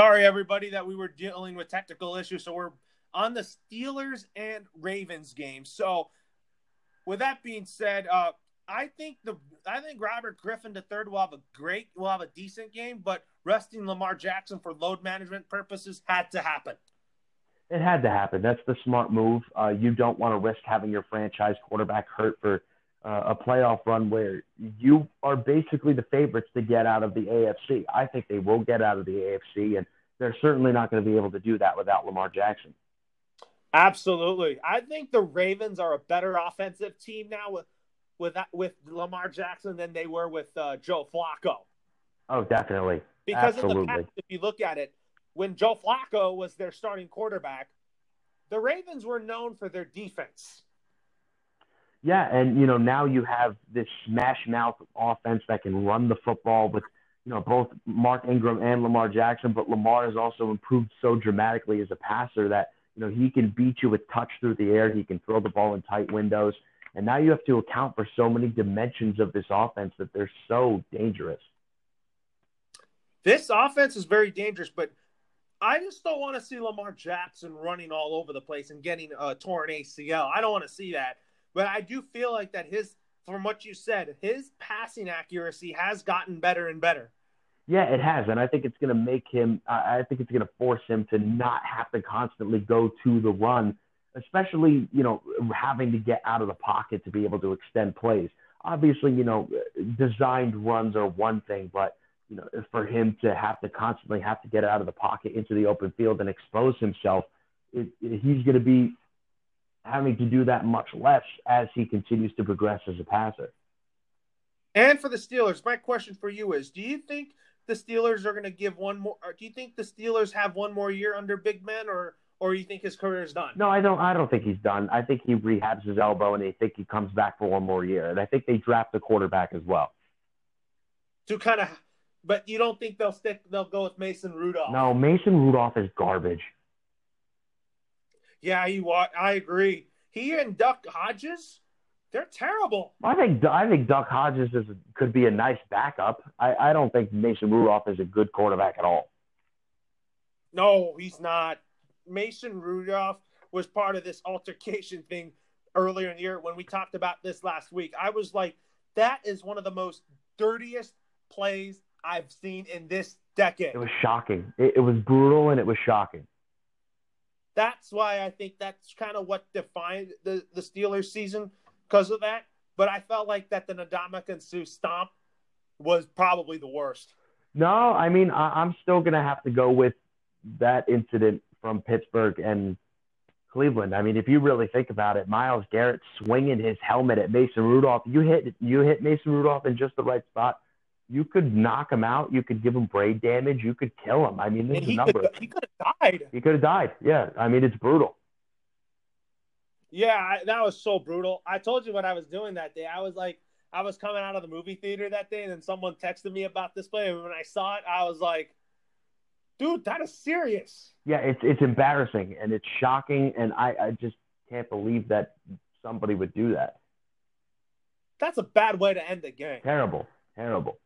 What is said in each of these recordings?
Sorry, everybody, that we were dealing with technical issues. So we're on the Steelers and Ravens game. So, with that being said, uh, I think the I think Robert Griffin III will have a great, will have a decent game, but resting Lamar Jackson for load management purposes had to happen. It had to happen. That's the smart move. Uh, you don't want to risk having your franchise quarterback hurt for uh, a playoff run where you are basically the favorites to get out of the AFC. I think they will get out of the AFC, and they're certainly not going to be able to do that without Lamar Jackson. Absolutely. I think the Ravens are a better offensive team now with with with Lamar Jackson than they were with uh, Joe Flacco. Oh, definitely. Because Absolutely. in the past, if you look at it, when Joe Flacco was their starting quarterback, the Ravens were known for their defense. Yeah, and you know now you have this smash mouth offense that can run the football with you know both Mark Ingram and Lamar Jackson, but Lamar has also improved so dramatically as a passer that you know he can beat you with touch through the air. He can throw the ball in tight windows, and now you have to account for so many dimensions of this offense that they're so dangerous. This offense is very dangerous, but I just don't want to see Lamar Jackson running all over the place and getting uh, a torn ACL. I don't want to see that. But I do feel like that his, from what you said, his passing accuracy has gotten better and better. Yeah, it has, and I think it's going to make him. I think it's going to force him to not have to constantly go to the run, especially you know having to get out of the pocket to be able to extend plays. Obviously, you know, designed runs are one thing, but you know, for him to have to constantly have to get out of the pocket into the open field and expose himself, it, it, he's going to be having to do that much less as he continues to progress as a passer. And for the Steelers, my question for you is: Do you think the Steelers are going to give one more? do you think the Steelers have one more year under Big Ben, or or you think his career is done? No, I don't. I don't think he's done. I think he rehabs his elbow, and I think he comes back for one more year. And I think they draft a quarterback as well. To kind of, but you don't think they'll stick? They'll go with Mason Rudolph? No, Mason Rudolph is garbage. Yeah, you. I agree. He and Duck Hodges, they're terrible. I think I think Duck Hodges is could be a nice backup. I, I don't think Mason Rudolph is a good quarterback at all. No, he's not. Mason Rudolph was part of this altercation thing earlier in the year when we talked about this last week. I was like, that is one of the most dirtiest plays I've seen in this decade. It was shocking. It, it was brutal and it was shocking that's why I think that's kind of what defined the, the Steelers season because of that. But I felt like that the Ndamukong Suh stomp was probably the worst. No, I mean I, am still gonna have to go with that incident from Pittsburgh and Cleveland. I mean, if you really think about it, Myles Garrett swinging his helmet at Mason Rudolph, you hit you hit Mason Rudolph in just the right spot you could knock him out. You could give him brain damage. You could kill him. I mean, this is a number. Could, he could have died. He could have died. Yeah. I mean, it's brutal. Yeah, I, that was so brutal. I told you what I was doing that day. I was like, I was coming out of the movie theater that day, and then someone texted me about this play. And when I saw it, I was like, dude, that is serious. Yeah, it's it's embarrassing and it's shocking, and I, I just can't believe that somebody would do that. That's a bad way to end the game. Terrible, terrible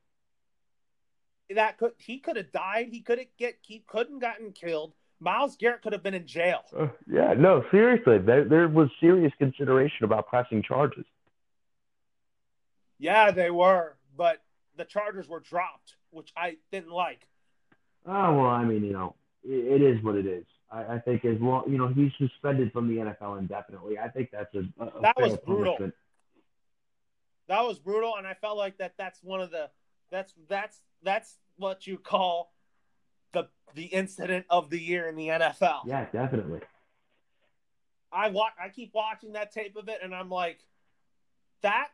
that could he could have died. He couldn't get he couldn't gotten killed. Myles Garrett could have been in jail. Uh, yeah, no, seriously, there there was serious consideration about pressing charges. Yeah, they were, but the charges were dropped, which I didn't like. Oh well, I mean, you know, it, it is what it is. I, I, think as well, you know, he's suspended from the NFL indefinitely. I think that's a, a that was brutal. Punishment. That was brutal, and I felt like that. That's one of the that's that's that's what you call the the incident of the year in the NFL. Yeah, definitely. I watch. I keep watching that tape of it, and I'm like, that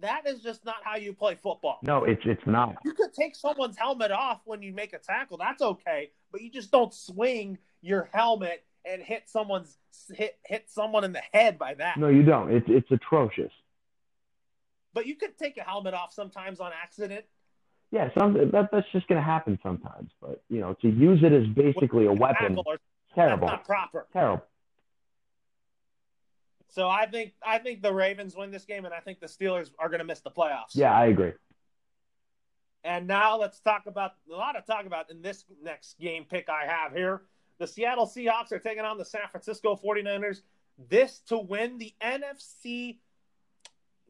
that is just not how you play football. No, it's it's not. You could take someone's helmet off when you make a tackle. That's okay, but you just don't swing your helmet and hit someone's hit hit someone in the head by that. No, you don't. It's it's atrocious. But you could take a helmet off sometimes on accident yeah, some that, that's just going to happen sometimes. But you know, to use it as basically a weapon, terrible, not proper, terrible. So I think I think the Ravens win this game, and I think the Steelers are going to miss the playoffs. Yeah, I agree. And now let's talk about a lot of talk about in this next game pick I have here. The Seattle Seahawks are taking on the San Francisco 49ers. This to win the NFC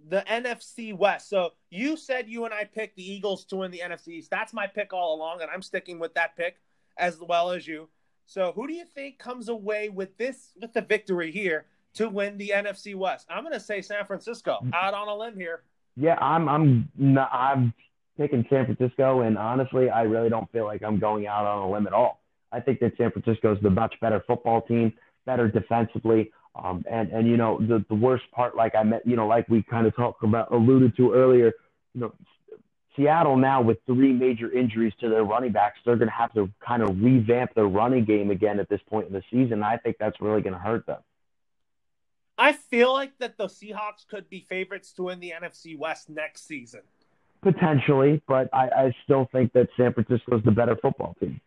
the NFC West. So you said you and I picked the Eagles to win the NFC East. That's my pick all along, and I'm sticking with that pick as well as you. So who do you think comes away with this with the victory here to win the NFC West? I'm going to say San Francisco. Mm-hmm. Out on a limb here. Yeah, I'm I'm not, I'm picking San Francisco, and honestly, I really don't feel like I'm going out on a limb at all. I think that San Francisco is the much better football team, better defensively. Um, and and you know the the worst part, like I met, you know, like we kind of talked about, alluded to earlier, you know, Seattle now with three major injuries to their running backs, they're going to have to kind of revamp their running game again at this point in the season. I think that's really going to hurt them. I feel like that the Seahawks could be favorites to win the NFC West next season. Potentially, but I, I still think that San Francisco is the better football team.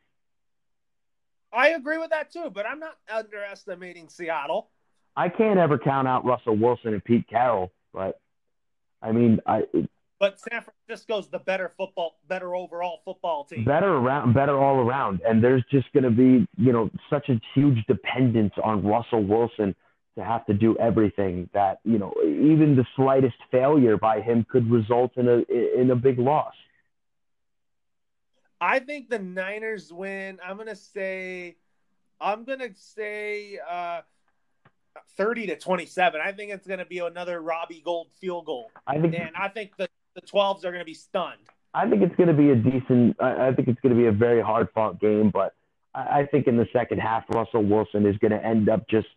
I agree with that too, but I'm not underestimating Seattle. I can't ever count out Russell Wilson and Pete Carroll, but I mean, I. But San Francisco's the better football, better overall football team. Better around, better all around, and there's just going to be, you know, such a huge dependence on Russell Wilson to have to do everything that, you know, even the slightest failure by him could result in a in a big loss. I think the Niners win. I'm gonna say, I'm gonna say. uh 30 to 27. I think it's going to be another Robbie Gould field goal. I think, and I think the, the 12s are going to be stunned. I think it's going to be a decent, I think it's going to be a very hard fought game, but I, I think in the second half, Russell Wilson is going to end up just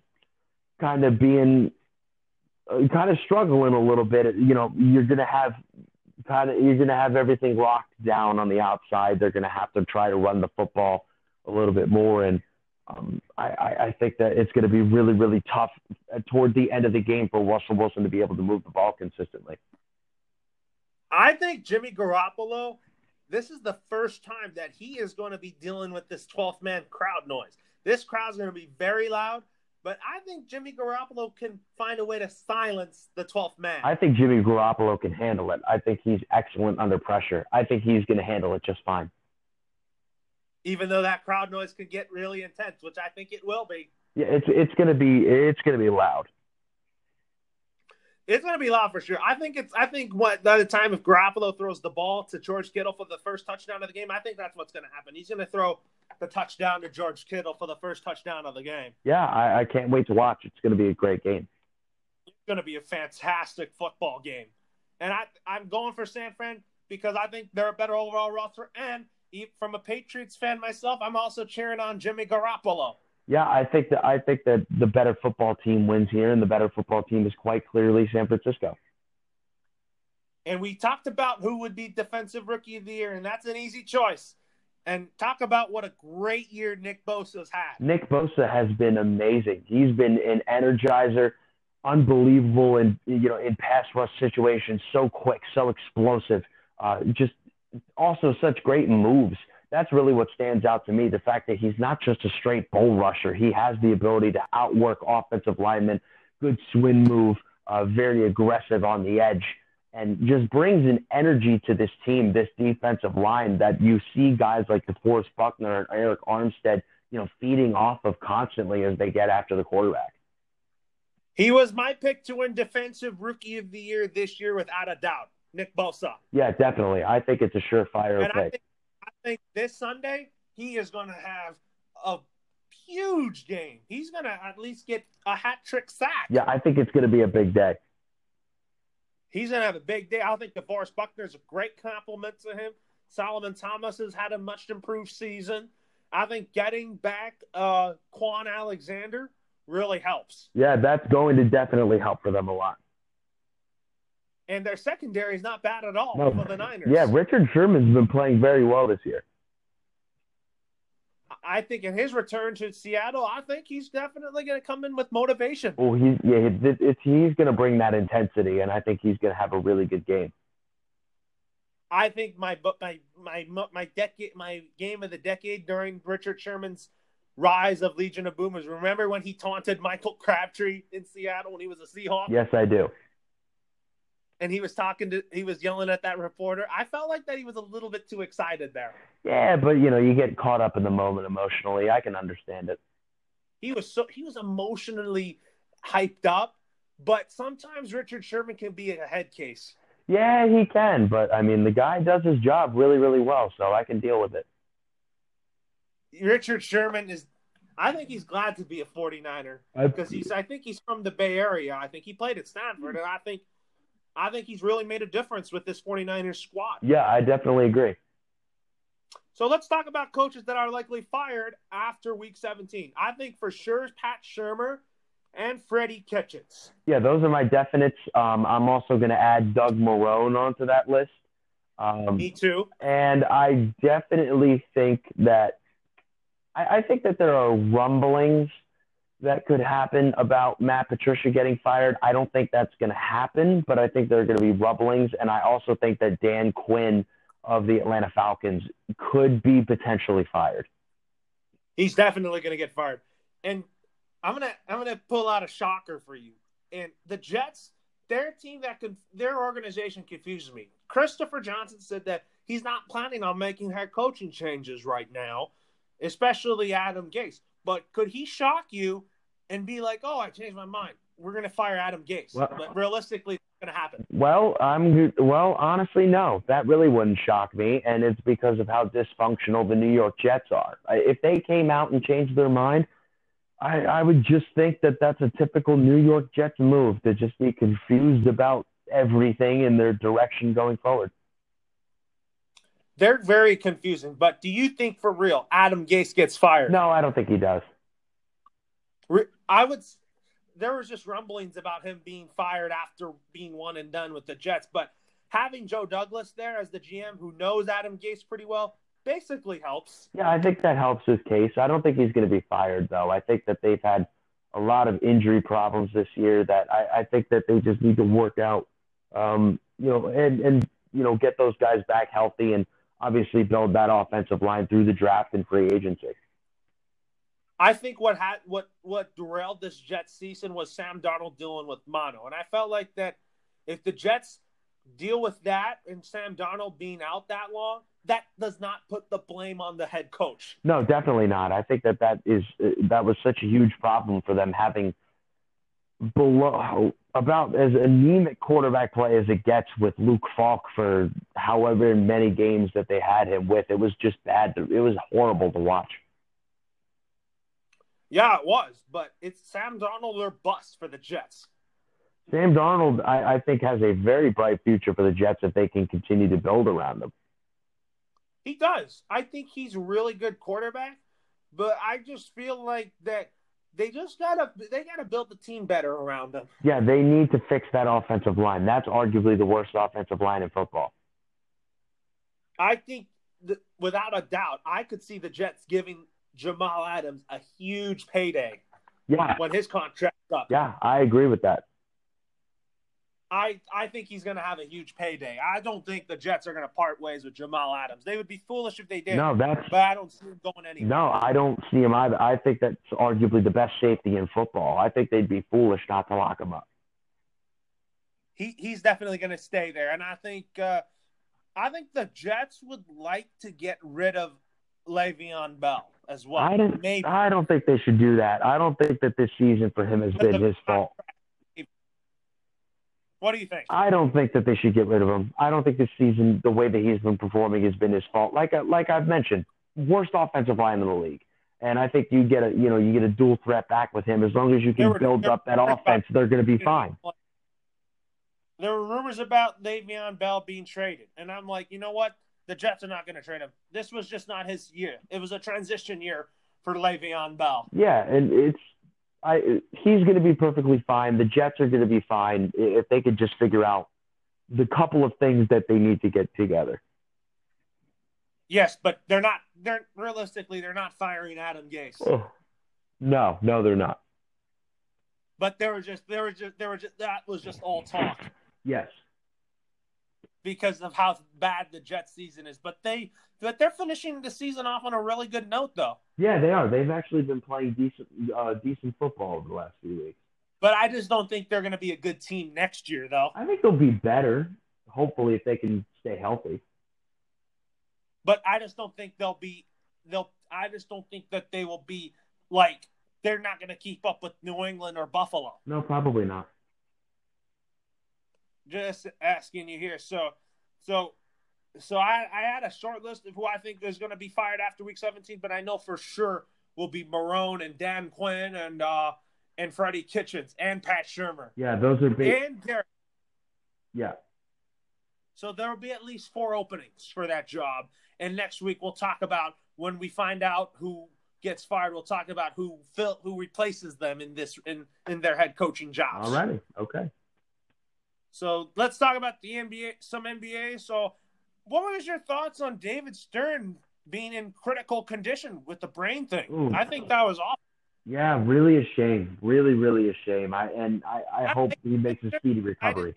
kind of being, uh, kind of struggling a little bit. You know, you're going to have kind of, you're going to have everything locked down on the outside. They're going to have to try to run the football a little bit more. And, um, I, I think that it's going to be really, really tough toward the end of the game for Russell Wilson to be able to move the ball consistently. I think Jimmy Garoppolo, this is the first time that he is going to be dealing with this 12th man crowd noise. This crowd's going to be very loud, but I think Jimmy Garoppolo can find a way to silence the 12th man. I think Jimmy Garoppolo can handle it. I think he's excellent under pressure. I think he's going to handle it just fine even though that crowd noise could get really intense, which I think it will be. Yeah, it's it's gonna be it's gonna be loud. It's gonna be loud for sure. I think it's I think what by the time if Garoppolo throws the ball to George Kittle for the first touchdown of the game, I think that's what's gonna happen. He's gonna throw the touchdown to George Kittle for the first touchdown of the game. Yeah, I, I can't wait to watch. It's gonna be a great game. It's gonna be a fantastic football game. And I I'm going for San Fran because I think they're a better overall roster and from a Patriots fan myself, I'm also cheering on Jimmy Garoppolo. Yeah, I think that I think that the better football team wins here, and the better football team is quite clearly San Francisco. And we talked about who would be defensive rookie of the year, and that's an easy choice. And talk about what a great year Nick Bosa's had. Nick Bosa has been amazing. He's been an energizer, unbelievable, in you know in pass rush situations, so quick, so explosive. Uh, just also such great moves. That's really what stands out to me. The fact that he's not just a straight bull rusher. He has the ability to outwork offensive linemen, good swing move, uh, very aggressive on the edge, and just brings an energy to this team, this defensive line that you see guys like DeForest Buckner and Arik Armstead, you know, feeding off of constantly as they get after the quarterback. He was my pick to win Defensive Rookie of the Year this year without a doubt. Nick Bosa. Yeah, definitely. I think it's a surefire and pick. I think, I think this Sunday he is going to have a huge game. He's going to at least get a hat trick sack. Yeah, I think it's going to be a big day. He's going to have a big day. I think DeForest Buckner is a great compliment to him. Solomon Thomas has had a much improved season. I think getting back uh, Kwon Alexander really helps. Yeah, that's going to definitely help for them a lot and their secondary is not bad at all no. for the Niners. Yeah, Richard Sherman's been playing very well this year. I think in his return to Seattle, I think he's definitely going to come in with motivation. Well, he's yeah, it's, he's going to bring that intensity, and I think he's going to have a really good game. I think my my my my decade my game of the decade during Richard Sherman's rise of Legion of Boomers. Remember when he taunted Michael Crabtree in Seattle when he was a Seahawk? Yes, I do and he was talking to he was yelling at that reporter. I felt like that he was a little bit too excited there. Yeah, but you know, you get caught up in the moment emotionally. I can understand it. He was so he was emotionally hyped up, but sometimes Richard Sherman can be a head case. Yeah, he can, but I mean, the guy does his job really, really well, so I can deal with it. Richard Sherman is I think he's glad to be a 49er because he's I think he's from the Bay Area. I think he played at Stanford and I think I think he's really made a difference with this 49ers squad. Yeah, I definitely agree. So let's talk about coaches that are likely fired after week 17. I think for sure is Pat Shurmur and Freddie Kitchens. Yeah, those are my definites. Um, I'm also going to add Doug Marrone onto that list. Um, Me too. And I definitely think that I, I think that there are rumblings that could happen about Matt Patricia getting fired. I don't think that's going to happen, but I think there are going to be rumblings. And I also think that Dan Quinn of the Atlanta Falcons could be potentially fired. He's definitely going to get fired. And I'm gonna I'm gonna pull out a shocker for you. And the Jets, their team that could their organization confuses me. Christopher Johnson said that he's not planning on making head coaching changes right now, especially Adam Gase. But could he shock you and be like, "Oh, I changed my mind. We're going to fire Adam Gase"? Well, but realistically, it's going to happen. Well, I'm well. Honestly, no. That really wouldn't shock me, and it's because of how dysfunctional the New York Jets are. If they came out and changed their mind, I, I would just think that that's a typical New York Jets move to just be confused about everything in their direction going forward. They're very confusing. But do you think for real Adam Gase gets fired? No, I don't think he does. I would. There was just rumblings about him being fired after being one and done with the Jets, but having Joe Douglas there as the GM, who knows Adam Gase pretty well, basically helps. Yeah, I think that helps his case. I don't think he's going to be fired though. I think that they've had a lot of injury problems this year that I, I think that they just need to work out. Um, you know, and and you know, get those guys back healthy and obviously build that offensive line through the draft and free agency. I think what had what what derailed this Jets season was Sam Darnold dealing with mono, and I felt like that if the Jets deal with that and Sam Darnold being out that long, that does not put the blame on the head coach. No, definitely not. I think that that is that was such a huge problem for them having below about as anemic quarterback play as it gets with Luke Falk for however many games that they had him with. It was just bad. To, it was horrible to watch. Yeah, it was, but it's Sam Darnold or bust for the Jets. Sam Darnold, I, I think, has a very bright future for the Jets if they can continue to build around him. He does. I think he's a really good quarterback, but I just feel like that they just gotta they gotta build the team better around them. Yeah, they need to fix that offensive line. That's arguably the worst offensive line in football. I think that, without a doubt, I could see the Jets giving Jamal Adams a huge payday. Yeah. When his contract's up. Yeah, I agree with that. I I think he's going to have a huge payday. I don't think the Jets are going to part ways with Jamal Adams. They would be foolish if they did. No, that's. But I don't see him going anywhere. No, I don't see him either. I think that's arguably the best safety in football. I think they'd be foolish not to lock him up. He he's definitely going to stay there, and I think uh, I think the Jets would like to get rid of Le'Veon Bell as well. I don't. Maybe. I don't think they should do that. I don't think that this season for him has been his fault. What do you think? I don't think that they should get rid of him. I don't think this season, the way that he's been performing, has been his fault. Like uh, like I've mentioned, worst offensive line in the league. And I think you get a you know you get a dual threat back with him as long as you can were, build up that offense, they're going to be fine. There were rumors about Le'Veon Bell being traded, and I'm like, you know what? The Jets are not going to trade him. This was just not his year. It was a transition year for Le'Veon Bell. Yeah, and it's I he's going to be perfectly fine. The Jets are going to be fine if they could just figure out the couple of things that they need to get together. Yes, but they're not. They're realistically, they're not firing Adam Gase. Oh. No, no, they're not. But there was just there was just there was just that was just all talk. Yes. Because of how bad the Jets season is, but they but they're finishing the season off on a really good note, though. Yeah, they are. They've actually been playing decent, uh, decent football over the last few weeks. But I just don't think they're going to be a good team next year, though. I think they'll be better, hopefully, if they can stay healthy. But I just don't think they'll be. They'll. I just don't think that they will be like they're not going to keep up with New England or Buffalo. No, probably not. Just asking you here. So, so, so I, I had a short list of who I think is going to be fired after Week 17, but I know for sure will be Marrone and Dan Quinn and uh and Freddie Kitchens and Pat Shurmur. Yeah, those are big. And Derek. Yeah. So there will be at least four openings for that job. And next week we'll talk about when we find out who gets fired. We'll talk about who fill, who replaces them in this in in their head coaching jobs. All righty. Okay. So let's talk about the NBA, some NBA. So, what was your thoughts on David Stern being in critical condition with the brain thing? Ooh. I think that was awful. Yeah, really a shame. Really, really a shame. I and I, I I hope he makes a speedy recovery.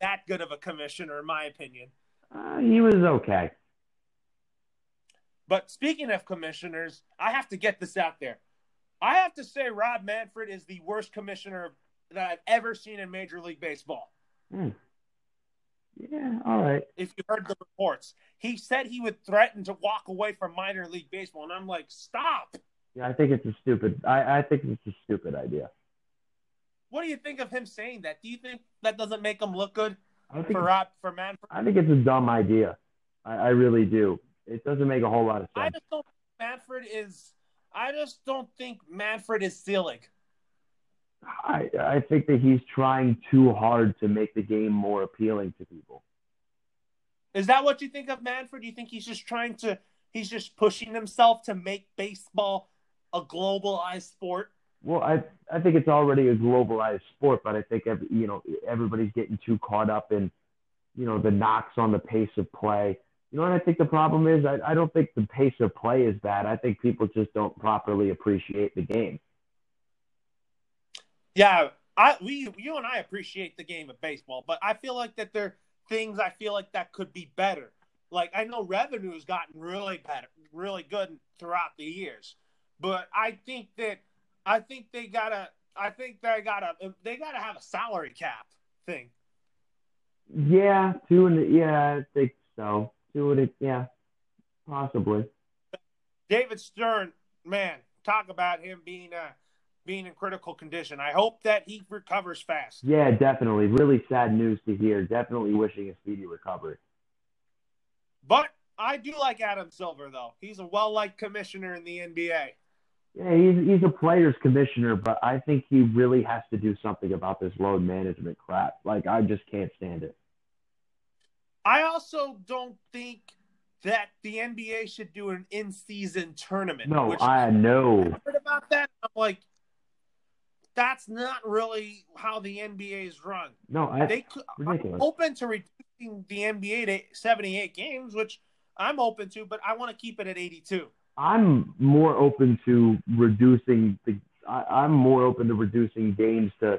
that good of a commissioner, in my opinion. Uh, he was okay. But speaking of commissioners, I have to get this out there. I have to say, Rob Manfred is the worst commissioner that I've ever seen in Major League Baseball. Hmm. Yeah, all right. If you heard the reports, he said he would threaten to walk away from minor league baseball, and I'm like, stop. Yeah, I think it's a stupid. I, I think it's a stupid idea. What do you think of him saying that? Do you think that doesn't make him look good I think for Rob for Manfred? I think it's a dumb idea. I, I really do. It doesn't make a whole lot of sense. I just don't. think Manfred is. I just don't think Manfred is ceiling. I I think that he's trying too hard to make the game more appealing to people. Is that what you think of Manfred? Do you think he's just trying to? He's just pushing himself to make baseball a globalized sport. Well, I I think it's already a globalized sport, but I think every, you know everybody's getting too caught up in you know the knocks on the pace of play. You know what I think the problem is? I, I don't think the pace of play is bad. I think people just don't properly appreciate the game. Yeah, I we you and I appreciate the game of baseball, but I feel like that there are things I feel like that could be better. Like I know revenue has gotten really better, really good throughout the years, but I think that I think they gotta I think they gotta they gotta have a salary cap thing. Yeah, two and yeah, I think so. Two and yeah, possibly. David Stern, man, talk about him being uh being in critical condition. I hope that he recovers fast. Yeah, definitely. Really sad news to hear. Definitely wishing a speedy recovery. But I do like Adam Silver though. He's a well liked commissioner in the NBA. Yeah, he's he's a players commissioner, but I think he really has to do something about this load management crap. Like I just can't stand it. I also don't think that the NBA should do an in season tournament. No, which I know. heard about that. I'm like, that's not really how the NBA is run. No, I, They could I'm open to reducing the NBA to 78 games, which I'm open to, but I want to keep it at 82. I'm more open to reducing the. I, I'm more open to reducing games to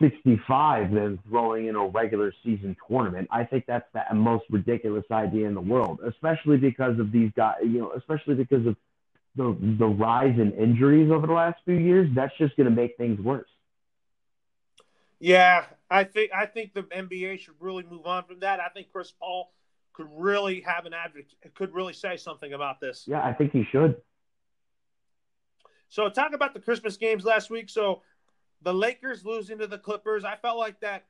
65 than throwing in a regular season tournament. I think that's the most ridiculous idea in the world, especially because of these guys. You know, especially because of the the rise in injuries over the last few years. That's just going to make things worse. Yeah, I think I think the NBA should really move on from that. I think Chris Paul could really have an advocate, could really say something about this. Yeah, I think he should. So talk about the Christmas games last week. So the Lakers losing to the Clippers. I felt like that.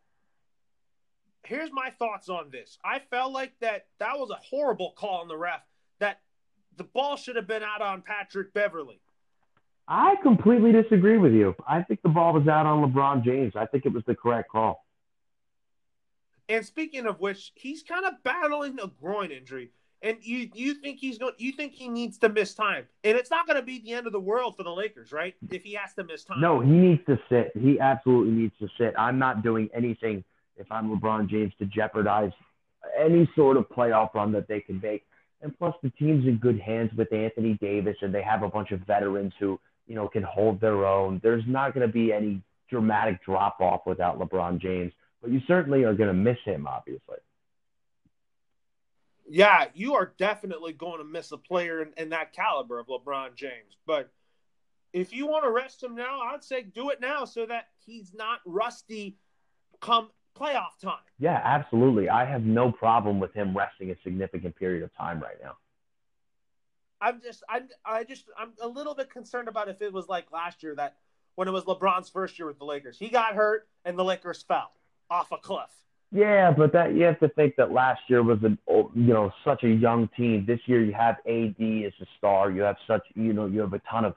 Here's my thoughts on this. I felt like that that was a horrible call on the ref. The ball should have been out on Patrick Beverley. I completely disagree with you. I think the ball was out on LeBron James. I think it was the correct call. And speaking of which, he's kind of battling a groin injury. And you you think he's going you think he needs to miss time. And it's not going to be the end of the world for the Lakers, right? If he has to miss time. No, he needs to sit. He absolutely needs to sit. I'm not doing anything if I'm LeBron James to jeopardize any sort of playoff run that they can make. And plus, the team's in good hands with Anthony Davis, and they have a bunch of veterans who you know can hold their own. There's not going to be any dramatic drop off without LeBron James, but you certainly are going to miss him, obviously. Yeah, you are definitely going to miss a player in, in that caliber of LeBron James. But if you want to rest him now, I'd say do it now so that he's not rusty come playoff time. Yeah, absolutely. I have no problem with him resting a significant period of time right now. I'm just I'm I just I'm a little bit concerned about if it was like last year that when it was LeBron's first year with the Lakers. He got hurt and the Lakers fell off a cliff. Yeah, but that you have to think that last year was a you know such a young team. This year you have AD as a star. You have such you know you have a ton of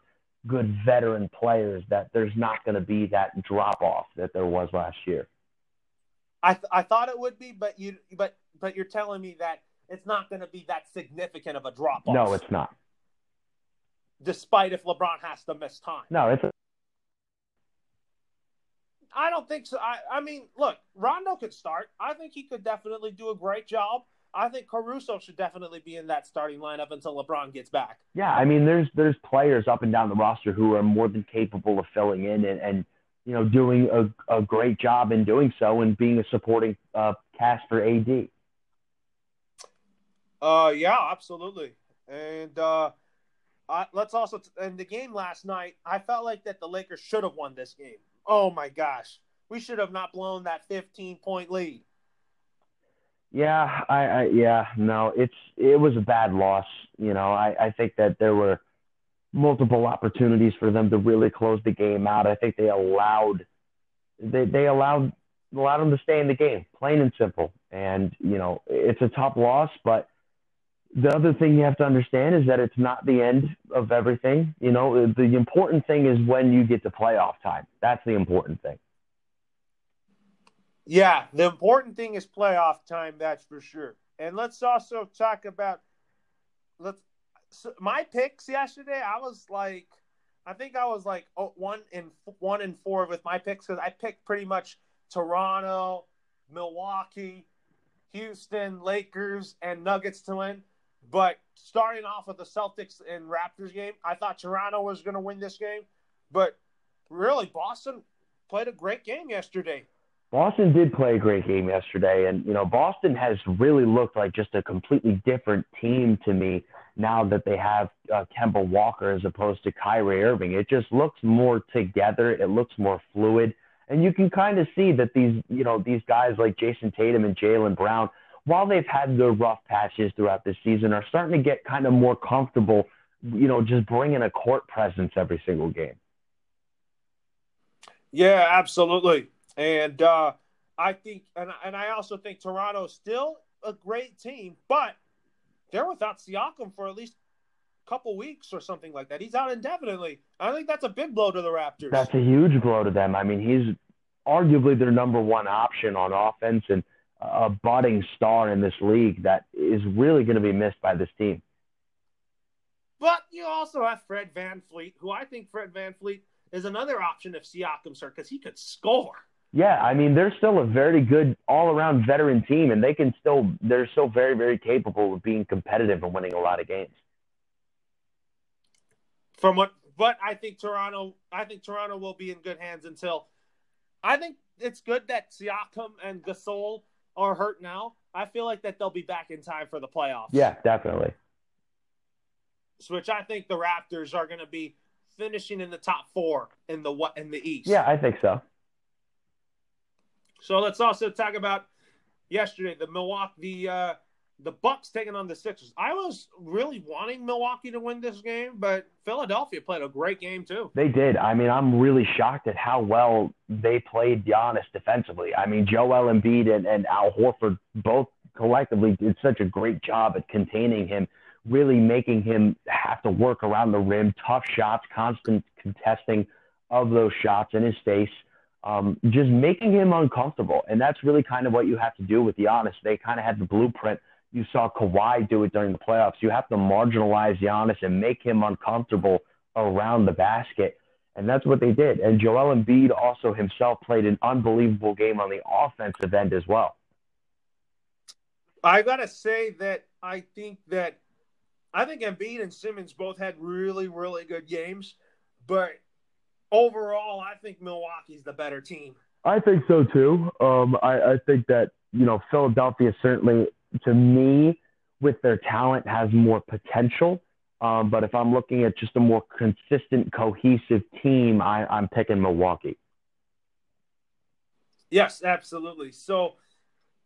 good veteran players that there's not going to be that drop off that there was last year. I th- I thought it would be, but you but but you're telling me that it's not going to be that significant of a drop off. No, it's not. Despite if LeBron has to miss time. No, it's. A- I don't think so. I, I mean, look, Rondo could start. I think he could definitely do a great job. I think Caruso should definitely be in that starting lineup until LeBron gets back. Yeah, I mean, there's there's players up and down the roster who are more than capable of filling in and, and you know doing a, a great job in doing so and being a supporting uh, cast for AD. Uh, yeah, absolutely. And uh, I, let's also in the game last night, I felt like that the Lakers should have won this game. Oh my gosh, we should have not blown that 15 point lead. Yeah, I, I yeah, no, it's it was a bad loss. You know, I, I think that there were multiple opportunities for them to really close the game out. I think they allowed they they allowed allowed them to stay in the game, plain and simple. And you know, it's a tough loss, but the other thing you have to understand is that it's not the end of everything. You know, the important thing is when you get to playoff time. That's the important thing. Yeah, the important thing is playoff time. That's for sure. And let's also talk about let's so my picks yesterday. I was like, I think I was like oh, one in one in four with my picks because I picked pretty much Toronto, Milwaukee, Houston, Lakers, and Nuggets to win. But starting off with the Celtics and Raptors game, I thought Toronto was going to win this game. But really, Boston played a great game yesterday. Boston did play a great game yesterday, and you know Boston has really looked like just a completely different team to me now that they have uh, Kemba Walker as opposed to Kyrie Irving. It just looks more together. It looks more fluid, and you can kind of see that these you know these guys like Jayson Tatum and Jaylen Brown while they've had their rough patches throughout the season, are starting to get kind of more comfortable, you know, just bringing a court presence every single game. Yeah, absolutely. And uh, I think, and, and I also think Toronto is still a great team, but they're without Siakam for at least a couple weeks or something like that. He's out indefinitely. I think that's a big blow to the Raptors. That's a huge blow to them. I mean, he's arguably their number one option on offense, and – a budding star in this league that is really going to be missed by this team. But you also have Fred VanVleet, who I think Fred VanVleet is another option if Siakam's hurt because he could score. Yeah, I mean they're still a very good all-around veteran team, and they can still they're still very very capable of being competitive and winning a lot of games. From what, but I think Toronto, I think Toronto will be in good hands until. I think it's good that Siakam and Gasol are hurt now, I feel like that they'll be back in time for the playoffs. Yeah, definitely. Which I think the Raptors are going to be finishing in the top four in the what in the East. Yeah, I think so. So let's also talk about yesterday the Milwaukee the uh, the Bucks taking on the Sixers. I was really wanting Milwaukee to win this game, but Philadelphia played a great game too. They did. I mean, I'm really shocked at how well they played Giannis defensively. I mean, Joel Embiid and, and Al Horford both collectively did such a great job at containing him, really making him have to work around the rim, tough shots, constant contesting of those shots in his face. Um, just making him uncomfortable. And that's really kind of what you have to do with Giannis. They kind of had the blueprint you saw Kawhi do it during the playoffs. You have to marginalize Giannis and make him uncomfortable around the basket. And that's what they did. And Joel Embiid also himself played an unbelievable game on the offensive end as well. I got to say that I think that I think Embiid and Simmons both had really, really good games. But overall, I think Milwaukee's the better team. I think so too. Um, I, I think that, you know, Philadelphia certainly to me, with their talent, has more potential. Um, but if I'm looking at just a more consistent, cohesive team, I, I'm picking Milwaukee. Yes, absolutely. So,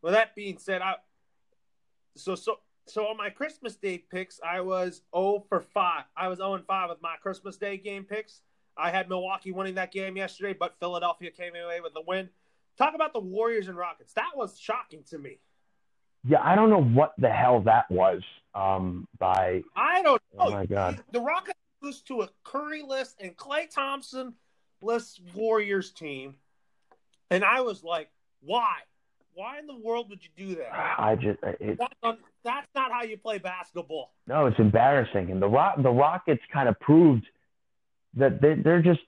with that being said, I so so so on my Christmas Day picks, I was 0 for 5. I was 0 and 5 with my Christmas Day game picks. I had Milwaukee winning that game yesterday, but Philadelphia came away with the win. Talk about the Warriors and Rockets. That was shocking to me. Yeah, I don't know what the hell that was. Um, by I don't know. Oh my god, the Rockets lose to a Curry-less and Klay Thompson-less Warriors team, and I was like, why? Why in the world would you do that? I just it, that's, that's not how you play basketball. No, it's embarrassing, and the Rock the Rockets kind of proved that they, they're just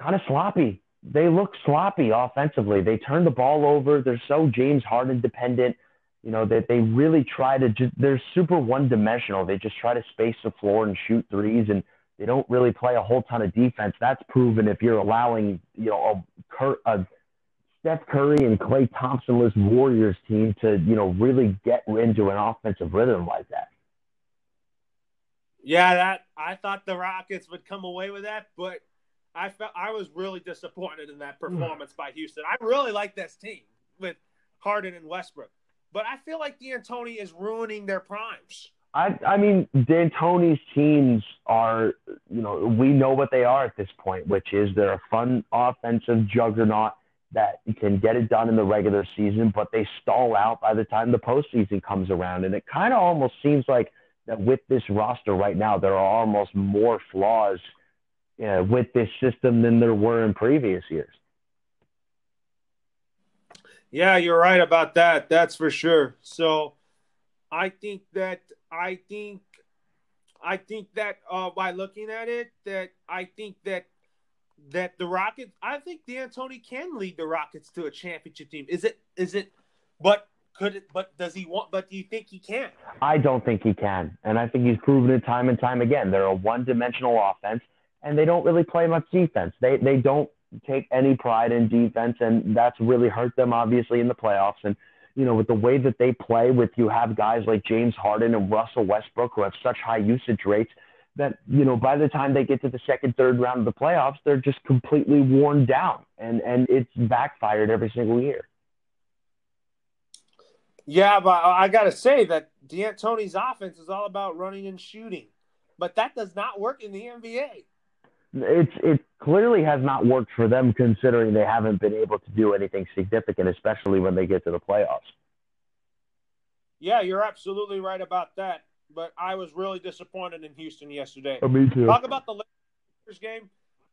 kind of sloppy. They look sloppy offensively. They turn the ball over. They're so James Harden dependent. You know that they, really try to just. They're super one dimensional. They just try to space the floor and shoot threes, and they don't really play a whole ton of defense. That's proven if you're allowing you know a, a Steph Curry and Klay Thompson-less Warriors team to you know really get into an offensive rhythm like that. Yeah, that I thought the Rockets would come away with that, but I felt I was really disappointed in that hmm. performance by Houston. I really like this team with Harden and Westbrook, but I feel like D'Antoni is ruining their primes. I I mean D'Antoni's teams are you know we know what they are at this point, which is they're a fun offensive juggernaut that can get it done in the regular season, but they stall out by the time the postseason comes around, and it kind of almost seems like that with this roster right now, there are almost more flaws uh, with this system than there were in previous years. Yeah, you're right about that. That's for sure. So, I think that I think I think that uh, by looking at it, that I think that that the Rockets, I think D'Antoni can lead the Rockets to a championship team. Is it? Is it? But could it, but does he want? But do you think he can? I don't think he can, and I think he's proven it time and time again. They're a one-dimensional offense, and they don't really play much defense. They they don't take any pride in defense, and that's really hurt them obviously in the playoffs. And you know, with the way that they play, with you have guys like James Harden and Russell Westbrook who have such high usage rates that you know by the time they get to the second, third round of the playoffs, they're just completely worn down, and and it's backfired every single year. Yeah, but I got to say that D'Antoni's offense is all about running and shooting, but that does not work in the NBA. It's it clearly has not worked for them, considering they haven't been able to do anything significant, especially when they get to the playoffs. Yeah, you're absolutely right about that. But I was really disappointed in Houston yesterday. Oh, me too. Talk about the Lakers game.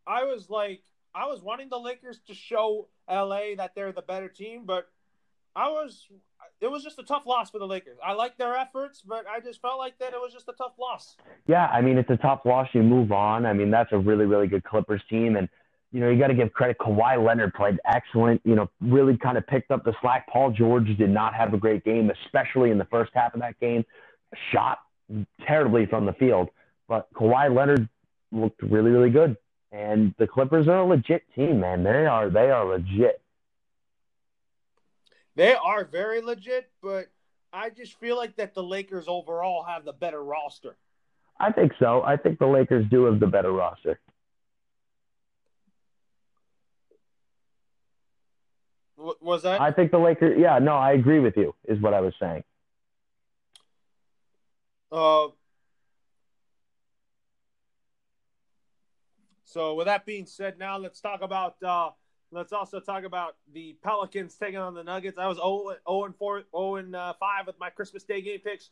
I was like, I was wanting the Lakers to show LA that they're the better team, but I was it was just a tough loss for the Lakers. I like their efforts, but I just felt like that it was just a tough loss. Yeah, I mean it's a tough loss. You move on. I mean that's a really really good Clippers team, and you know you got to give credit. Kawhi Leonard played excellent. You know, really kind of picked up the slack. Paul George did not have a great game, especially in the first half of that game. Shot terribly from the field, but Kawhi Leonard looked really really good. And the Clippers are a legit team, man. They are they are legit. They are very legit, but I just feel like that the Lakers overall have the better roster. I think so. I think the Lakers do have the better roster. was that? I think the Lakers. Yeah, no, I agree with you. Is what I was saying. Uh. So with that being said, now let's talk about uh, Let's also talk about the Pelicans taking on the Nuggets. I was 0, 0 and 4, 0 and uh, 5 with my Christmas Day game picks,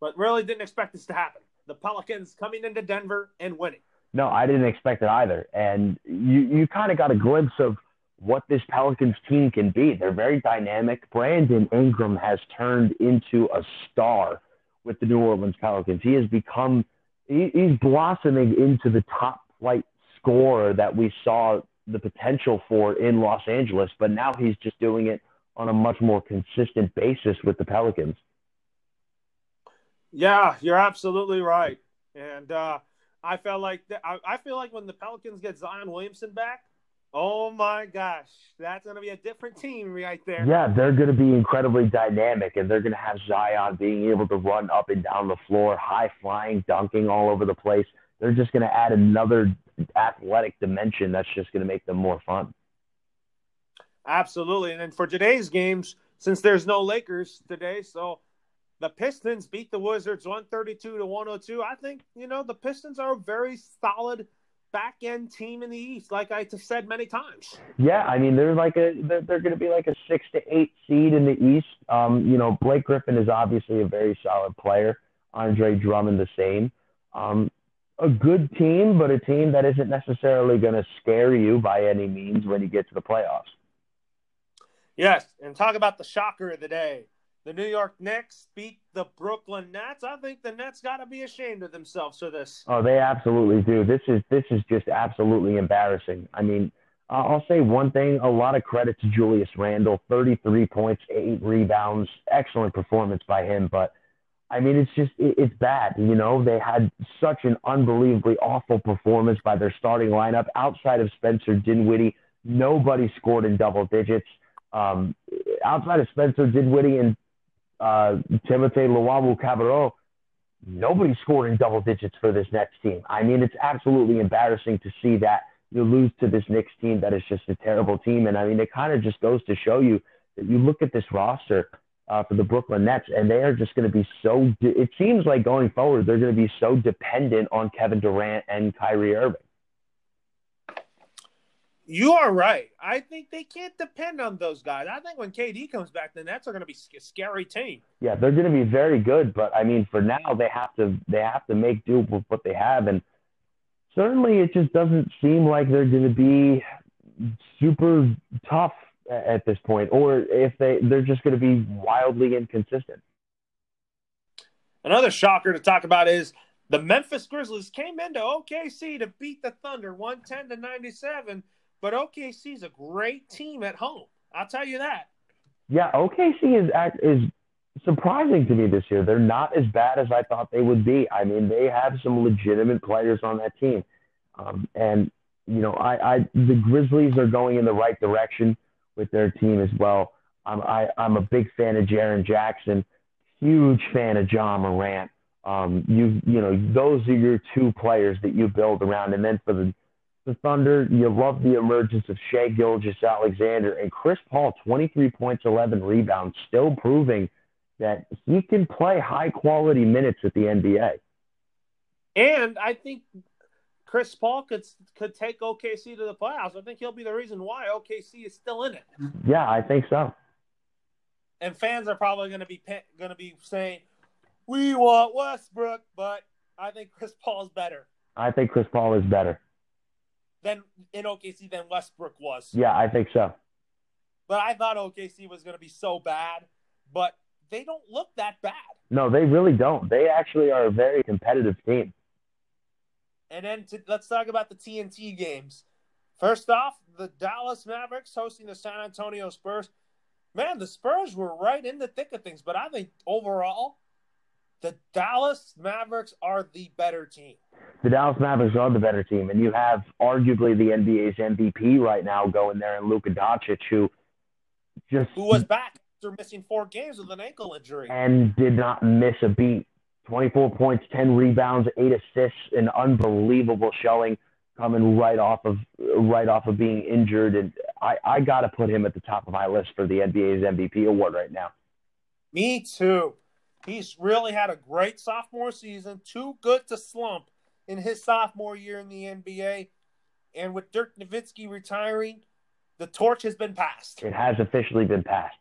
but really didn't expect this to happen. The Pelicans coming into Denver and winning. No, I didn't expect it either. And you, you kind of got a glimpse of what this Pelicans team can be. They're very dynamic. Brandon Ingram has turned into a star with the New Orleans Pelicans. He has become, he, he's blossoming into the top flight scorer that we saw the potential for in Los Angeles, but now he's just doing it on a much more consistent basis with the Pelicans. Yeah, you're absolutely right. And uh, I felt like th- I, I feel like when the Pelicans get Zion Williamson back, Oh my gosh, that's going to be a different team right there. Yeah, they're going to be incredibly dynamic, and they're going to have Zion being able to run up and down the floor, high flying, dunking all over the place. They're just going to add another athletic dimension that's just going to make them more fun. Absolutely. And then for today's games, since there's no Lakers today, so the Pistons beat the Wizards 132 to 102. I think, you know, the Pistons are a very solid back end team in the East, like I have said many times. Yeah, I mean they're like a they're, they're going to be like a six to eight seed in the East. Um, you know, Blake Griffin is obviously a very solid player. Andre Drummond the same. Um, a good team, but a team that isn't necessarily going to scare you by any means when you get to the playoffs. Yes, and talk about the shocker of the day. The New York Knicks beat the Brooklyn Nets. I think the Nets got to be ashamed of themselves for this. Oh, they absolutely do. This is this is just absolutely embarrassing. I mean, I'll say one thing. A lot of credit to Julius Randle. 33 points, eight rebounds. Excellent performance by him. But I mean, it's just it, it's bad. You know, they had such an unbelievably awful performance by their starting lineup. Outside of Spencer Dinwiddie, nobody scored in double digits. Um, outside of Spencer Dinwiddie and uh, Timothé Luwawu-Cabarrot, nobody scored in double digits for this Nets team. I mean, it's absolutely embarrassing to see that you lose to this Knicks team that is just a terrible team. And I mean, it kind of just goes to show you that you look at this roster uh, for the Brooklyn Nets, and they are just going to be so. De- it seems like going forward, they're going to be so dependent on Kevin Durant and Kyrie Irving. You are right. I think they can't depend on those guys. I think when KD comes back, the Nets are going to be a scary team. Yeah, they're going to be very good, but I mean, for now, they have to they have to make do with what they have, and certainly, it just doesn't seem like they're going to be super tough at this point, or if they they're just going to be wildly inconsistent. Another shocker to talk about is the Memphis Grizzlies came into OKC to beat the Thunder 110 to 97 but OKC is a great team at home. I'll tell you that. Yeah, OKC is is surprising to me this year. They're not as bad as I thought they would be. I mean, they have some legitimate players on that team, um, and you know, I, I the Grizzlies are going in the right direction with their team as well. I'm I, I'm a big fan of Jaren Jackson, huge fan of Ja Morant. Um, you you know, those are your two players that you build around, and then for the the Thunder. You love the emergence of Shai Gilgeous-Alexander and Chris Paul, 23 points, 11 rebounds, still proving that he can play high quality minutes at the NBA. And I think Chris Paul could could take OKC to the playoffs. I think he'll be the reason why OKC is still in it. Yeah, I think so. And fans are probably going to be going to be saying, "We want Westbrook," but I think Chris Paul is better. I think Chris Paul is better than in OKC than Westbrook was. Yeah, I think so. But I thought OKC was going to be so bad, but they don't look that bad. No, they really don't. They actually are a very competitive team. And then to, let's talk about the TNT games. First off, the Dallas Mavericks hosting the San Antonio Spurs. Man, the Spurs were right in the thick of things, but I think overall, the Dallas Mavericks are the better team the Dallas Mavericks are the better team, and you have arguably the NBA's MVP right now going there, and Luka Doncic, who just who was back after missing four games with an ankle injury and did not miss a beat. 24 points, 10 rebounds, eight assists, an unbelievable showing coming right off of right off of being injured, and I I got to put him at the top of my list for the NBA's MVP award right now. Me too. He's really had a great sophomore season, too good to slump in his sophomore year in the NBA. And with Dirk Nowitzki retiring, the torch has been passed. It has officially been passed.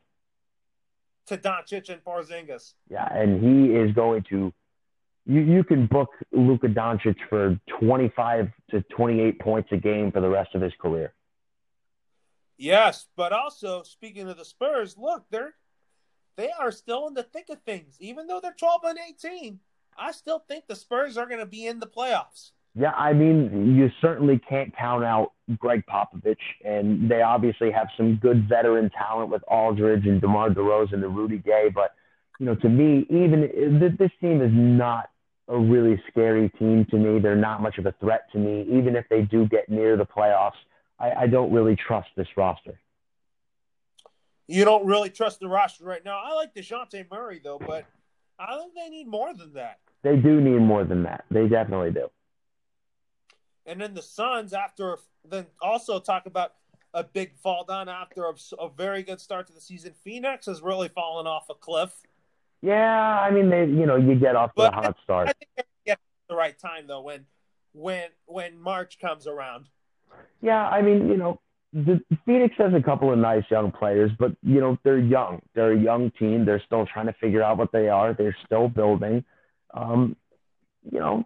To Doncic and Porzingis. Yeah, and he is going to you, you can book Luka Doncic for 25 to 28 points a game for the rest of his career. Yes, but also speaking of the Spurs, look, they're they are still in the thick of things. Even though they're 12 and 18, I still think the Spurs are going to be in the playoffs. Yeah, I mean, you certainly can't count out Gregg Popovich, and they obviously have some good veteran talent with Aldridge and DeMar DeRozan and Rudy Gay. But you know, to me, even this team is not a really scary team to me. They're not much of a threat to me. Even if they do get near the playoffs, I, I don't really trust this roster. You don't really trust the roster right now. I like Dejounte Murray though, but I think they need more than that. They do need more than that. They definitely do. And then the Suns, after then, also talk about a big fall down after a, a, very good start to the season. Phoenix has really fallen off a cliff. Yeah, I mean, they you know you get off to a hot start. I think they get the right time though when when when March comes around. Yeah, I mean, you know, the Phoenix has a couple of nice young players, but you know they're young. They're a young team. They're still trying to figure out what they are. They're still building. Um, you know,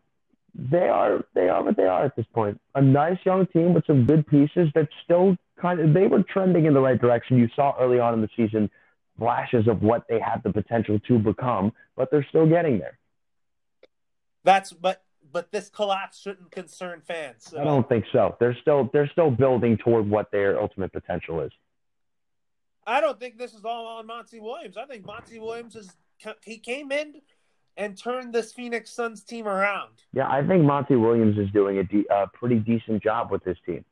they are they are what they are at this point. A nice young team with some good pieces that still kind of they were trending in the right direction. You saw early on in the season flashes of what they have the potential to become, but they're still getting there. That's but but this collapse shouldn't concern fans. I don't think so. They're still they're still building toward what their ultimate potential is. I don't think this is all on Monty Williams. I think Monty Williams is he came in and turned this Phoenix Suns team around. Yeah, I think Monty Williams is doing a, de- a pretty decent job with this team.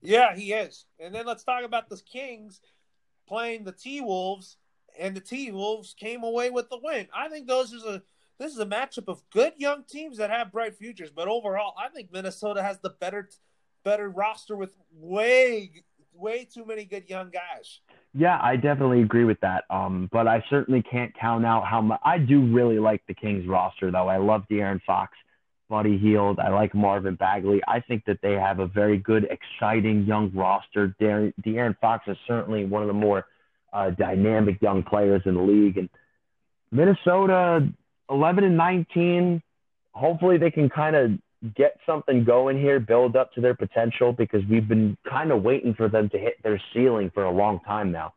Yeah, he is. And then let's talk about the Kings playing the T Wolves, and the T Wolves came away with the win. I think those is a this is a matchup of good young teams that have bright futures. But overall, I think Minnesota has the better better roster with way way too many good young guys. Yeah, I definitely agree with that. Um, but I certainly can't count out how much I do really like the Kings roster, though. I love De'Aaron Fox, Buddy Hield. I like Marvin Bagley. I think that they have a very good, exciting young roster. De'Aaron, De'Aaron Fox is certainly one of the more uh, dynamic young players in the league. And Minnesota, 11 and 19. Hopefully, they can kind of get something going here, build up to their potential because we've been kind of waiting for them to hit their ceiling for a long time now.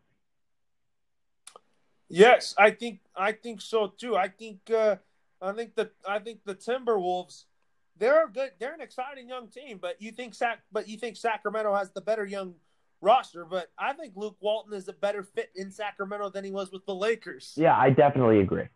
Yes, I think I think so too. I think uh, I think the I think the Timberwolves they're a good. They're an exciting young team, but you think Sac but you think Sacramento has the better young roster. But I think Luke Walton is a better fit in Sacramento than he was with the Lakers. Yeah, I definitely agree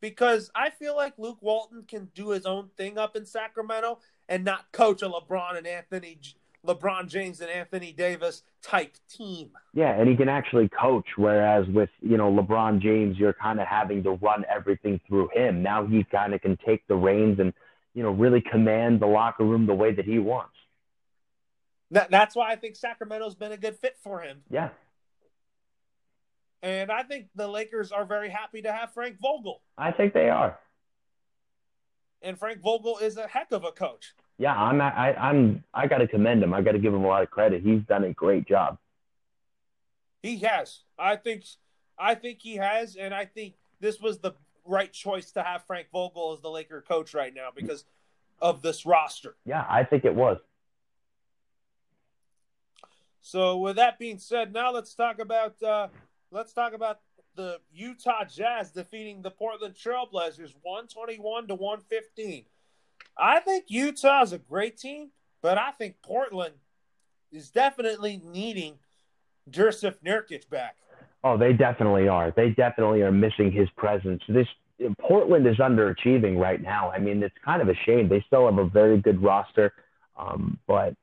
because I feel like Luke Walton can do his own thing up in Sacramento and not coach a LeBron and Anthony LeBron James and Anthony Davis type team. Yeah, and he can actually coach whereas with, you know, LeBron James you're kind of having to run everything through him. Now he kind of can take the reins and, you know, really command the locker room the way that he wants. That, that's why I think Sacramento's been a good fit for him. Yeah. And I think the Lakers are very happy to have Frank Vogel. I think they are. And Frank Vogel is a heck of a coach. Yeah, I'm I, I'm I got to commend him. I got to give him a lot of credit. He's done a great job. He has. I think I think he has and I think this was the right choice to have Frank Vogel as the Laker coach right now because of this roster. Yeah, I think it was. So with that being said, now let's talk about uh, let's talk about the Utah Jazz defeating the Portland Trailblazers 121 to 115. I think Utah is a great team, but I think Portland is definitely needing Jusuf Nurkic back. Oh, they definitely are. They definitely are missing his presence. This Portland is underachieving right now. I mean, it's kind of a shame. They still have a very good roster, um, but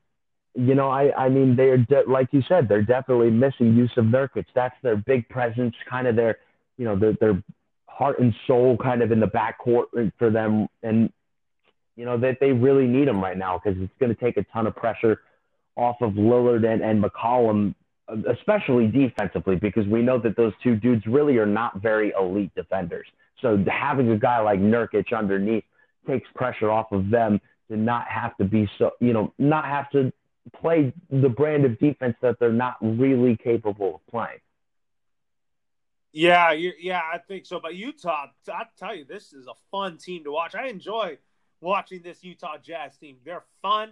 you know, I, I mean, they're de- like you said, they're definitely missing Jusuf Nurkic. That's their big presence, kind of their, you know, their, their heart and soul, kind of in the backcourt for them, and you know that they really need him right now because it's going to take a ton of pressure off of Lillard and, and McCollum, especially defensively, because we know that those two dudes really are not very elite defenders. So having a guy like Nurkic underneath takes pressure off of them to not have to be so, you know, not have to play the brand of defense that they're not really capable of playing. Yeah, yeah, I think so. But Utah, I tell you, this is a fun team to watch. I enjoy watching this Utah Jazz team. They're fun,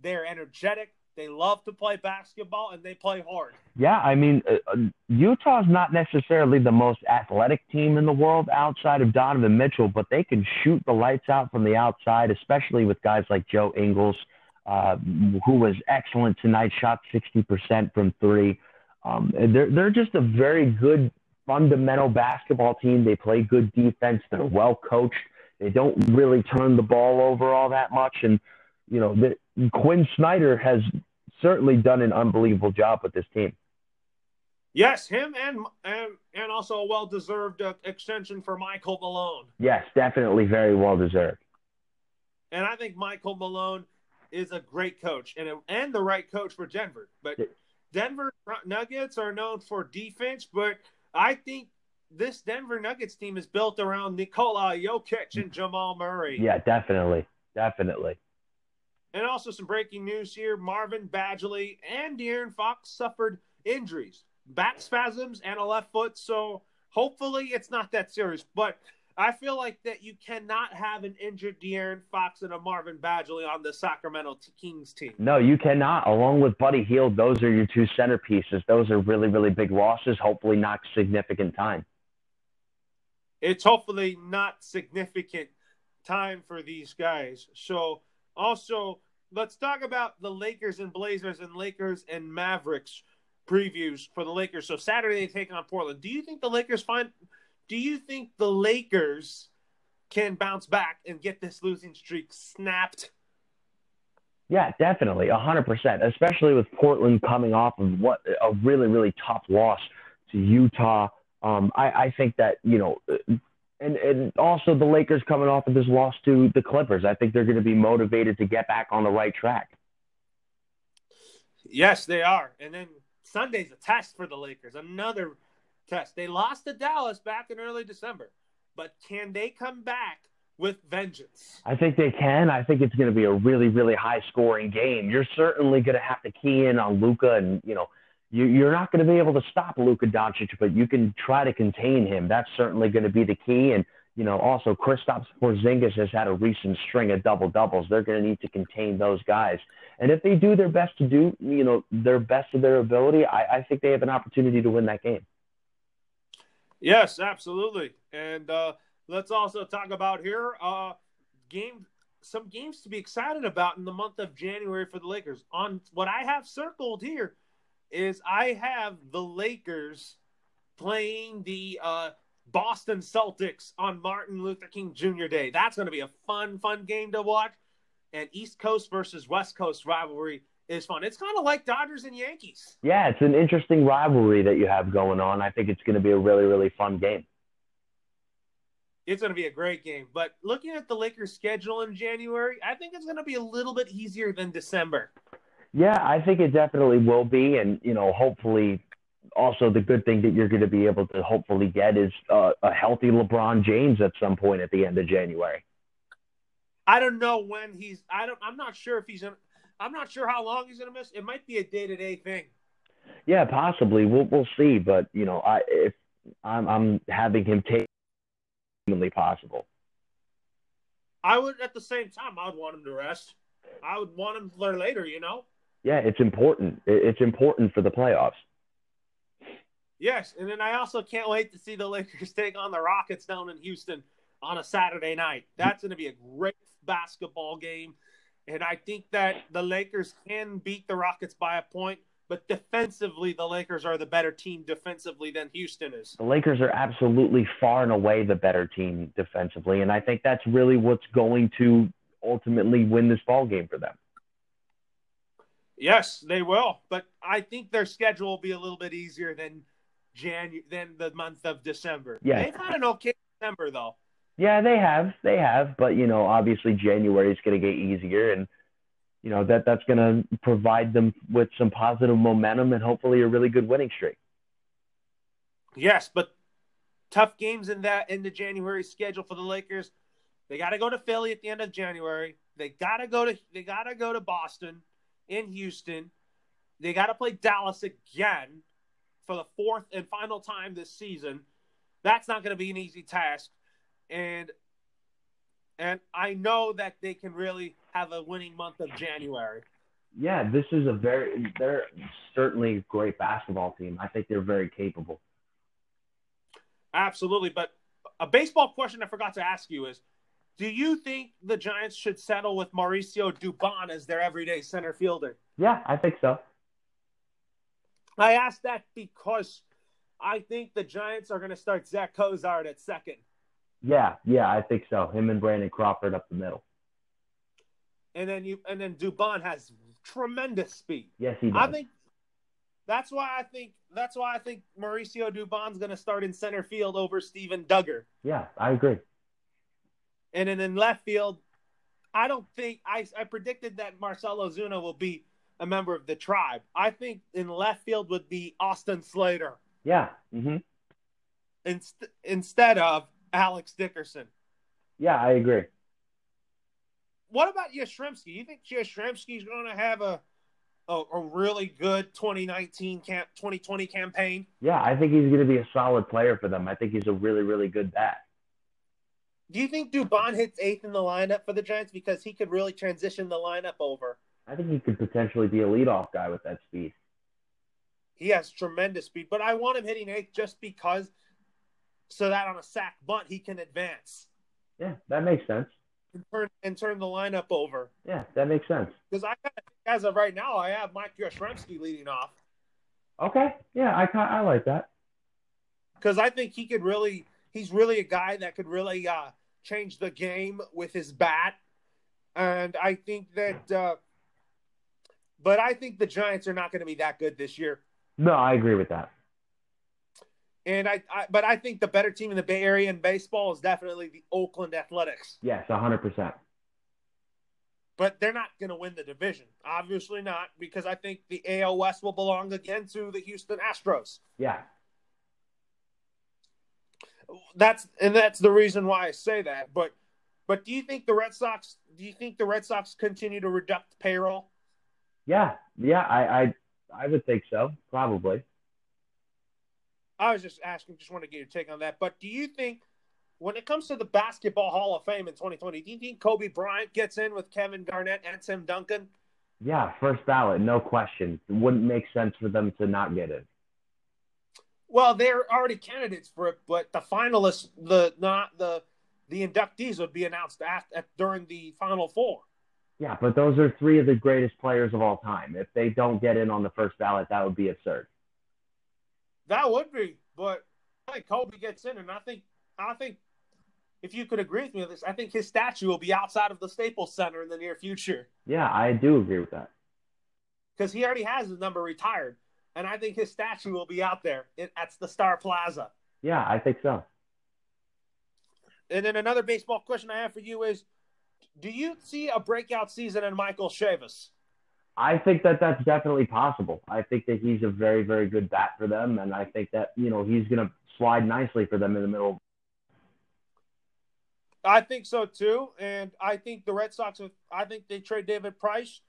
they're energetic, they love to play basketball, and they play hard. Yeah, I mean, uh, uh Utah's not necessarily the most athletic team in the world outside of Donovan Mitchell, but they can shoot the lights out from the outside, especially with guys like Joe Ingles uh, who was excellent tonight, shot 60% from three. Um, they're, they're just a very good fundamental basketball team. They play good defense. They're well coached. They don't really turn the ball over all that much. And you know, the, Quin Snyder has certainly done an unbelievable job with this team. Yes, him and and and also a well deserved uh, extension for Michael Malone. Yes, definitely very well deserved. And I think Michael Malone is a great coach and a, and the right coach for Denver. But Denver Nuggets are known for defense, but I think this Denver Nuggets team is built around Nikola Jokic and Jamal Murray. Yeah, definitely, definitely. And also some breaking news here: Marvin Bagley and De'Aaron Fox suffered injuries, back spasms, and a left foot. So hopefully it's not that serious. But I feel like that you cannot have an injured De'Aaron Fox and a Marvin Bagley on the Sacramento Kings team. No, you cannot. Along with Buddy Hield, those are your two centerpieces. Those are really, really big losses. Hopefully, not significant time. It's hopefully not significant time for these guys. So, also, let's talk about the Lakers and Blazers and Lakers and Mavericks previews for the Lakers. So, Saturday they take on Portland. Do you think the Lakers find do you think the Lakers can bounce back and get this losing streak snapped? Yeah, definitely, hundred percent. Especially with Portland coming off of what a really, really tough loss to Utah. Um, I, I think that you know, and and also the Lakers coming off of this loss to the Clippers. I think they're going to be motivated to get back on the right track. Yes, they are. And then Sunday's a test for the Lakers. Another test. They lost to Dallas back in early December, but can they come back with vengeance? I think they can. I think it's going to be a really, really high scoring game. You're certainly going to have to key in on Luka and you know, you, you're not going to be able to stop Luka Doncic, but you can try to contain him. That's certainly going to be the key. And you know, also Kristaps Porzingis has had a recent string of double doubles. They're going to need to contain those guys. And if they do their best to do, you know, their best of their ability, I, I think they have an opportunity to win that game. Yes, absolutely. And uh, let's also talk about here uh, game some games to be excited about in the month of January for the Lakers. On what I have circled here is I have the Lakers playing the uh, Boston Celtics on Martin Luther King Jr. Day. That's going to be a fun, fun game to watch. And East Coast versus West Coast rivalry is fun. It's kind of like Dodgers and Yankees. Yeah, it's an interesting rivalry that you have going on. I think it's going to be a really, really fun game. It's going to be a great game. But looking at the Lakers' schedule in January, I think it's going to be a little bit easier than December. Yeah, I think it definitely will be. And, you know, hopefully, also the good thing that you're going to be able to hopefully get is uh, a healthy LeBron James at some point at the end of January. I don't know when he's. I don't. I'm not sure if he's. In, I'm not sure how long he's going to miss. It might be a day to day thing. Yeah, possibly. We'll we'll see. But you know, I if I'm I'm having him take humanly possible. I would at the same time. I would want him to rest. I would want him to play later. You know. Yeah, it's important. It's important for the playoffs. Yes, and then I also can't wait to see the Lakers take on the Rockets down in Houston on a Saturday night. That's going to be a great basketball game. And I think that the Lakers can beat the Rockets by a point, but defensively, the Lakers are the better team defensively than Houston is. The Lakers are absolutely far and away the better team defensively, and I think that's really what's going to ultimately win this ball game for them. Yes, they will, but I think their schedule will be a little bit easier than Janu- than the month of December. Yeah, they've had an okay December though. Yeah, they have. They have. But, you know, obviously January is going to get easier and, you know, that that's going to provide them with some positive momentum and hopefully a really good winning streak. Yes, but tough games in that in the January schedule for the Lakers. They got to go to Philly at the end of January. They got to go to they got to go to Boston in Houston. They got to play Dallas again for the fourth and final time this season. That's not going to be an easy task and and I know that they can really have a winning month of January. Yeah, this is a very they're certainly a great basketball team. I think they're very capable. Absolutely, but a baseball question I forgot to ask you is do you think the Giants should settle with Mauricio Dubon as their everyday center fielder? Yeah, I think so. I asked that because I think the Giants are going to start Zach Cozart at second. Yeah, yeah, I think so. Him and Brandon Crawford up the middle. and then you and then Dubon has tremendous speed. Yes, he does. I think that's why I think that's why I think Mauricio Dubon's going to start in center field over Steven Duggar. Yeah, I agree. And then in left field, I don't think I I predicted that Marcell Ozuna will be a member of the tribe. I think in left field would be Austin Slater. Yeah. Mm-hmm. Inst- instead of Alex Dickerson. Yeah, I agree. What about Yastrzemski? You think Yastrzemski's going to have a, a, a really good 2019 camp 2020 campaign? Yeah, I think he's going to be a solid player for them. I think he's a really really good bat. Do you think Dubon hits eighth in the lineup for the Giants because he could really transition the lineup over? I think he could potentially be a leadoff guy with that speed. He has tremendous speed, but I want him hitting eighth just because, so that on a sack bunt he can advance. Yeah, that makes sense. And turn and turn the lineup over. Yeah, that makes sense. Because I, as of right now, I have Mike Yastrzemski leading off. Okay, yeah, I I like that. Because I think he could really, he's really a guy that could really uh, change the game with his bat, and I think that. Uh, but I think the Giants are not going to be that good this year. No, I agree with that. And I, I, but I think the better team in the Bay Area in baseball is definitely the Oakland Athletics. Yes, hundred percent. But they're not going to win the division. Obviously not, because I think the AL West will belong again to the Houston Astros. Yeah. That's and that's the reason why I say that. But but do you think the Red Sox? Do you think the Red Sox continue to reduct payroll? Yeah, yeah, I, I I would think so, probably. I was just asking, just want to get your take on that. But do you think, when it comes to the Basketball Hall of Fame in 2020, do you think Kobe Bryant gets in with Kevin Garnett and Tim Duncan? Yeah, first ballot, no question. It wouldn't make sense for them to not get it. Well, they're already candidates for it, but the finalists, the not the the inductees would be announced at, at during the Final Four. Yeah, but those are three of the greatest players of all time. If they don't get in on the first ballot, that would be absurd. That would be, but I think Kobe gets in, and I think I think if you could agree with me on this, I think his statue will be outside of the Staples Center in the near future. Yeah, I do agree with that. Because he already has his number retired, and I think his statue will be out there at the Star Plaza. Yeah, I think so. And then another baseball question I have for you is do you see a breakout season in Michael Chavis? I think that that's definitely possible. I think that he's a very, very good bat for them, and I think that you know he's going to slide nicely for them in the middle. I think so too, and I think the Red Sox. I think they trade David Price,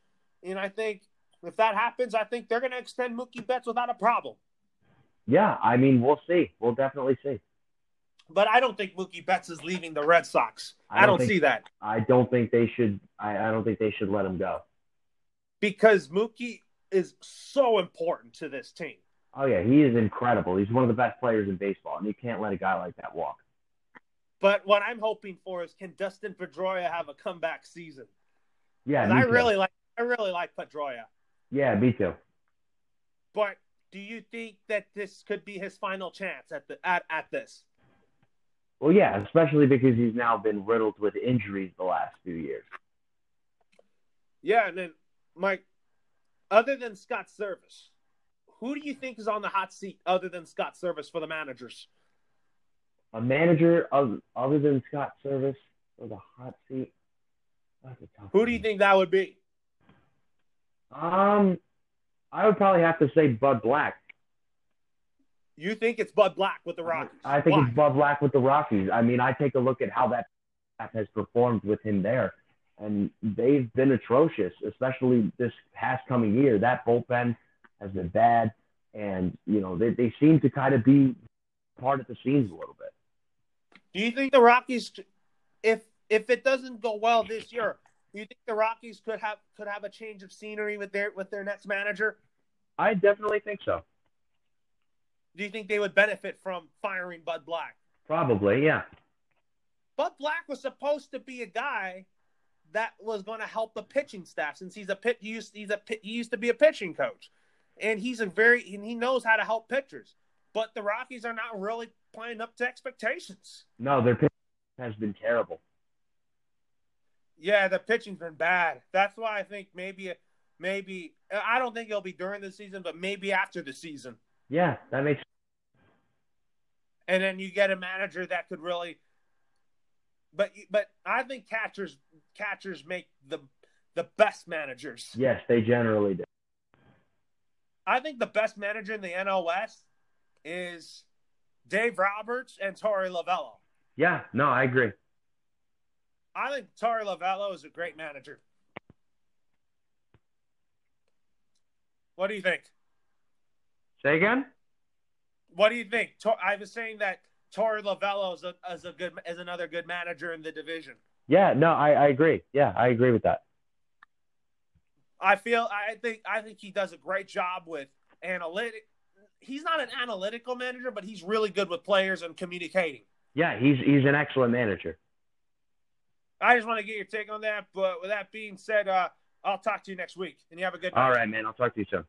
and I think if that happens, I think they're going to extend Mookie Betts without a problem. Yeah, I mean, we'll see. We'll definitely see. But I don't think Mookie Betts is leaving the Red Sox. I don't, I don't think, see that. I don't think they should. I, I don't think they should let him go because Mookie is so important to this team. Oh yeah, he is incredible. He's one of the best players in baseball, and you can't let a guy like that walk. But what I'm hoping for is can Dustin Pedroia have a comeback season? Yeah, I really like I really like Pedroia. Yeah, me too. But do you think that this could be his final chance at the at, at this? Well, yeah, especially because he's now been riddled with injuries the last few years. Yeah, and then Mike, other than Scott Servais, who do you think is on the hot seat other than Scott Servais for the managers? A manager of, other than Scott Servais for the hot seat? Who do you think that would be? Um, I would probably have to say Bud Black. You think it's Bud Black with the Rockies? I think Why? it's Bud Black with the Rockies. I mean, I take a look at how that has performed with him there, and they've been atrocious, especially this past coming year. That bullpen has been bad, and you know they they seem to kind of be part of the scenes a little bit. Do you think the Rockies, if if it doesn't go well this year, do you think the Rockies could have could have a change of scenery with their with their next manager? I definitely think so. Do you think they would benefit from firing Bud Black? Probably, yeah. Bud Black was supposed to be a guy that was going to help the pitching staff since he's a pit. He used, he's a he used to be a pitching coach, and he's a very and he knows how to help pitchers. But the Rockies are not really playing up to expectations. No, their pitching has been terrible. Yeah, the pitching's been bad. That's why I think maybe maybe I don't think it'll be during the season, but maybe after the season. Yeah, that makes. And then you get a manager that could really. But but I think catchers catchers make the the best managers. Yes, they generally do. I think the best manager in the NL West is Dave Roberts and Torey Lovullo. Yeah, no, I agree. I think Torey Lovullo is a great manager. What do you think? Say again. What do you think? I was saying that Torey Lovullo is a, is a good is another good manager in the division. Yeah, no, I, I agree. Yeah, I agree with that. I feel I think I think he does a great job with analytic. He's not an analytical manager, but he's really good with players and communicating. Yeah, he's he's an excellent manager. I just want to get your take on that. But with that being said, uh, I'll talk to you next week, and you have a good night. All right, man. I'll talk to you soon.